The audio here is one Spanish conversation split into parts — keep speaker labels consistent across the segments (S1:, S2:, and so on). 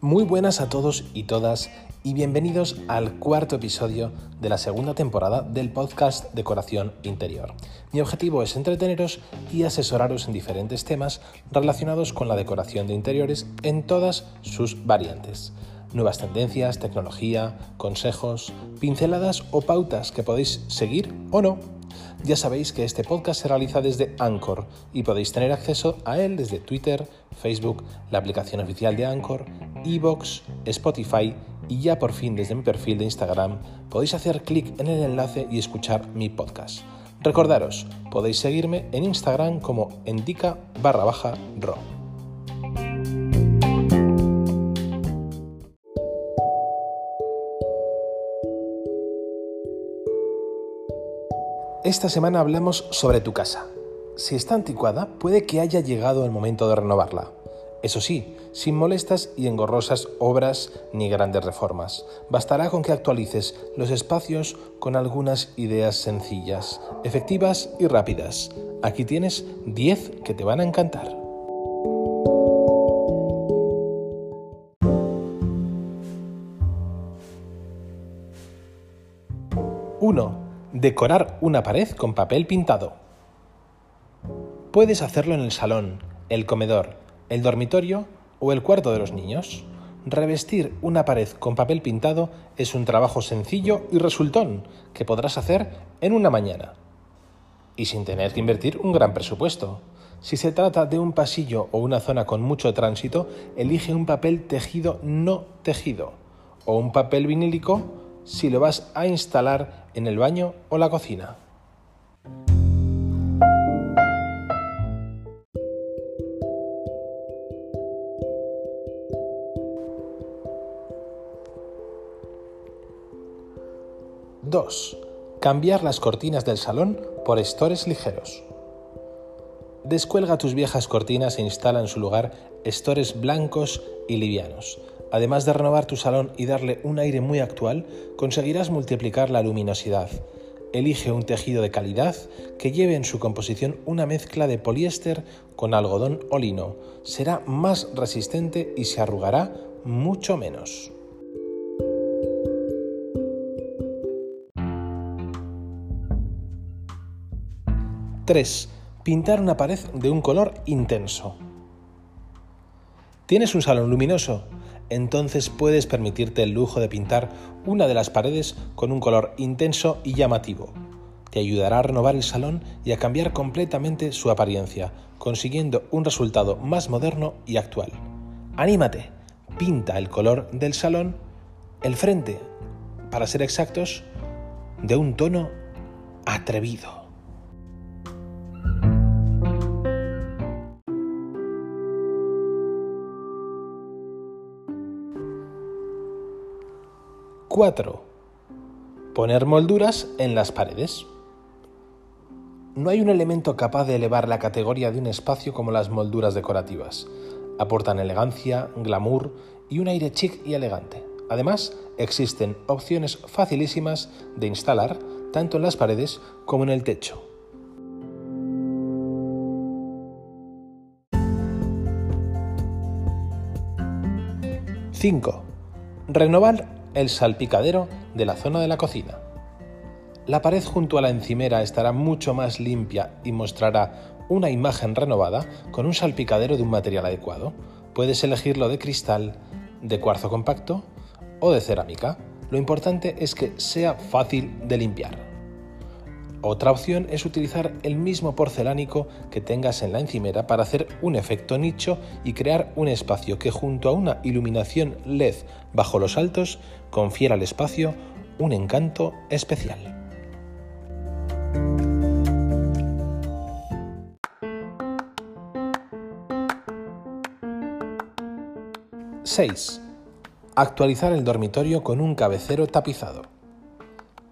S1: Muy buenas a todos y todas y bienvenidos al cuarto episodio de la segunda temporada del podcast Decoración Interior. Mi objetivo es entreteneros y asesoraros en diferentes temas relacionados con la decoración de interiores en todas sus variantes. Nuevas tendencias, tecnología, consejos, pinceladas o pautas que podéis seguir o no ya sabéis que este podcast se realiza desde Anchor y podéis tener acceso a él desde Twitter, Facebook, la aplicación oficial de Anchor, Evox, Spotify y ya por fin desde mi perfil de Instagram podéis hacer clic en el enlace y escuchar mi podcast. Recordaros, podéis seguirme en Instagram como endica barra baja ro. Esta semana hablamos sobre tu casa. Si está anticuada, puede que haya llegado el momento de renovarla. Eso sí, sin molestas y engorrosas obras ni grandes reformas. Bastará con que actualices los espacios con algunas ideas sencillas, efectivas y rápidas. Aquí tienes 10 que te van a encantar. Decorar una pared con papel pintado. Puedes hacerlo en el salón, el comedor, el dormitorio o el cuarto de los niños. Revestir una pared con papel pintado es un trabajo sencillo y resultón que podrás hacer en una mañana. Y sin tener que invertir un gran presupuesto. Si se trata de un pasillo o una zona con mucho tránsito, elige un papel tejido no tejido o un papel vinílico si lo vas a instalar en el baño o la cocina. ¡2! Cambiar las cortinas del salón por estores ligeros. Descuelga tus viejas cortinas e instala en su lugar estores blancos y livianos Además de renovar tu salón y darle un aire muy actual, conseguirás multiplicar la luminosidad. Elige un tejido de calidad que lleve en su composición una mezcla de poliéster con algodón o lino. Será más resistente y se arrugará mucho menos. ¡3! Pintar una pared de un color intenso. ¿Tienes un salón luminoso? Entonces puedes permitirte el lujo de pintar una de las paredes con un color intenso y llamativo. Te ayudará a renovar el salón y a cambiar completamente su apariencia, consiguiendo un resultado más moderno y actual. ¡Anímate! Pinta el color del salón, el frente, para ser exactos, de un tono atrevido. 4. Poner molduras en las paredes. No hay un elemento capaz de elevar la categoría de un espacio como las molduras decorativas. Aportan elegancia, glamour y un aire chic y elegante. Además, existen opciones facilísimas de instalar tanto en las paredes como en el techo. 5. Renovar el salpicadero de la zona de la cocina. La pared junto a la encimera estará mucho más limpia y mostrará una imagen renovada con un salpicadero de un material adecuado. Puedes elegirlo de cristal, de cuarzo compacto o de cerámica. Lo importante es que sea fácil de limpiar. Otra opción es utilizar el mismo porcelánico que tengas en la encimera para hacer un efecto nicho y crear un espacio que junto a una iluminación LED bajo los altos confiera al espacio un encanto especial. ¡6! Actualizar el dormitorio con un cabecero tapizado.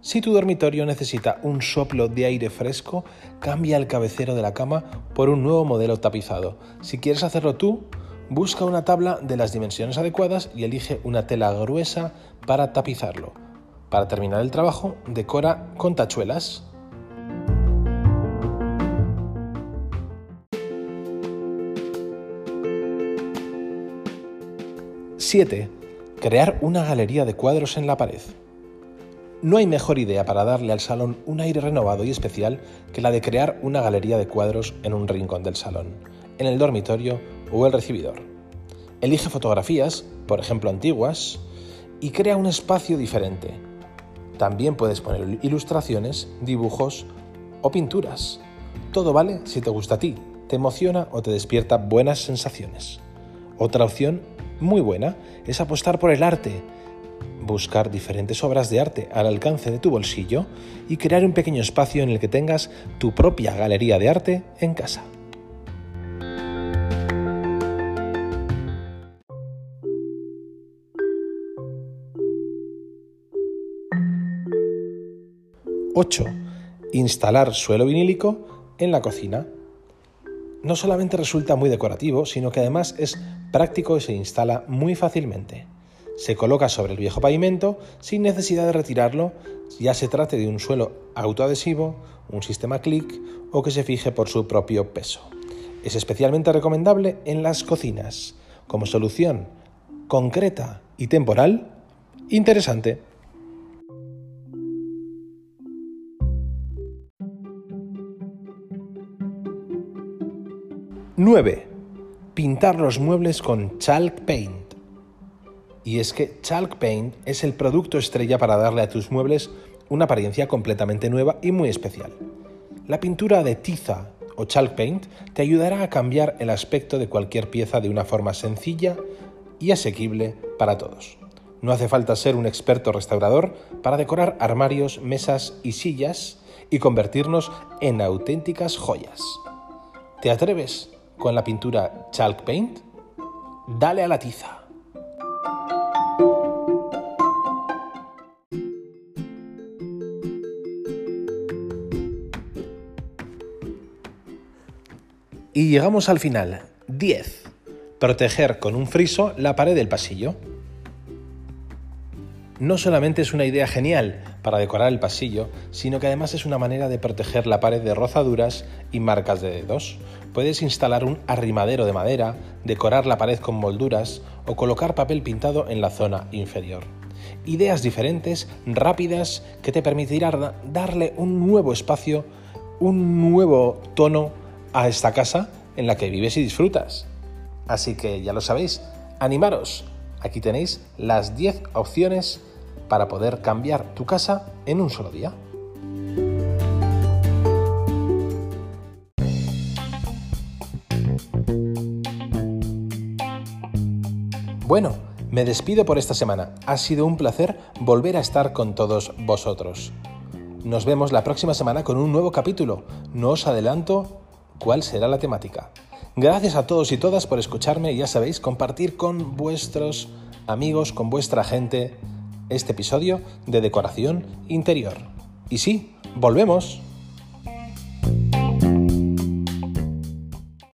S1: Si tu dormitorio necesita un soplo de aire fresco, cambia el cabecero de la cama por un nuevo modelo tapizado. Si quieres hacerlo tú, busca una tabla de las dimensiones adecuadas y elige una tela gruesa para tapizarlo. Para terminar el trabajo, decora con tachuelas. ¡7! Crear una galería de cuadros en la pared. No hay mejor idea para darle al salón un aire renovado y especial que la de crear una galería de cuadros en un rincón del salón, en el dormitorio o el recibidor. Elige fotografías, por ejemplo antiguas, y crea un espacio diferente. También puedes poner ilustraciones, dibujos o pinturas. Todo vale si te gusta a ti, te emociona o te despierta buenas sensaciones. Otra opción muy buena es apostar por el arte, buscar diferentes obras de arte al alcance de tu bolsillo y crear un pequeño espacio en el que tengas tu propia galería de arte en casa. ¡8! Instalar suelo vinílico en la cocina no solamente resulta muy decorativo, sino que además es práctico y se instala muy fácilmente. Se coloca sobre el viejo pavimento sin necesidad de retirarlo, ya se trate de un suelo autoadhesivo, un sistema click o que se fije por su propio peso. Es especialmente recomendable en las cocinas, como solución concreta y temporal interesante. 9. Pintar los muebles con Chalk Paint. Y es que Chalk Paint es el producto estrella para darle a tus muebles una apariencia completamente nueva y muy especial. La pintura de tiza o Chalk Paint te ayudará a cambiar el aspecto de cualquier pieza de una forma sencilla y asequible para todos. No hace falta ser un experto restaurador para decorar armarios, mesas y sillas y convertirnos en auténticas joyas. ¿Te atreves con la pintura Chalk Paint, dale a la tiza. Y llegamos al final. 10. Proteger con un friso la pared del pasillo. No solamente es una idea genial para decorar el pasillo, sino que además es una manera de proteger la pared de rozaduras y marcas de dedos. Puedes instalar un arrimadero de madera, decorar la pared con molduras o colocar papel pintado en la zona inferior. Ideas diferentes, rápidas, que te permitirán darle un nuevo espacio, un nuevo tono a esta casa en la que vives y disfrutas. Así que ya lo sabéis, animaros. Aquí tenéis las 10 opciones para poder cambiar tu casa en un solo día. Bueno, me despido por esta semana. Ha sido un placer volver a estar con todos vosotros. Nos vemos la próxima semana con un nuevo capítulo. No os adelanto cuál será la temática. Gracias a todos y todas por escucharme y ya sabéis, compartir con vuestros amigos, con vuestra gente, este episodio de decoración interior. Y sí, volvemos.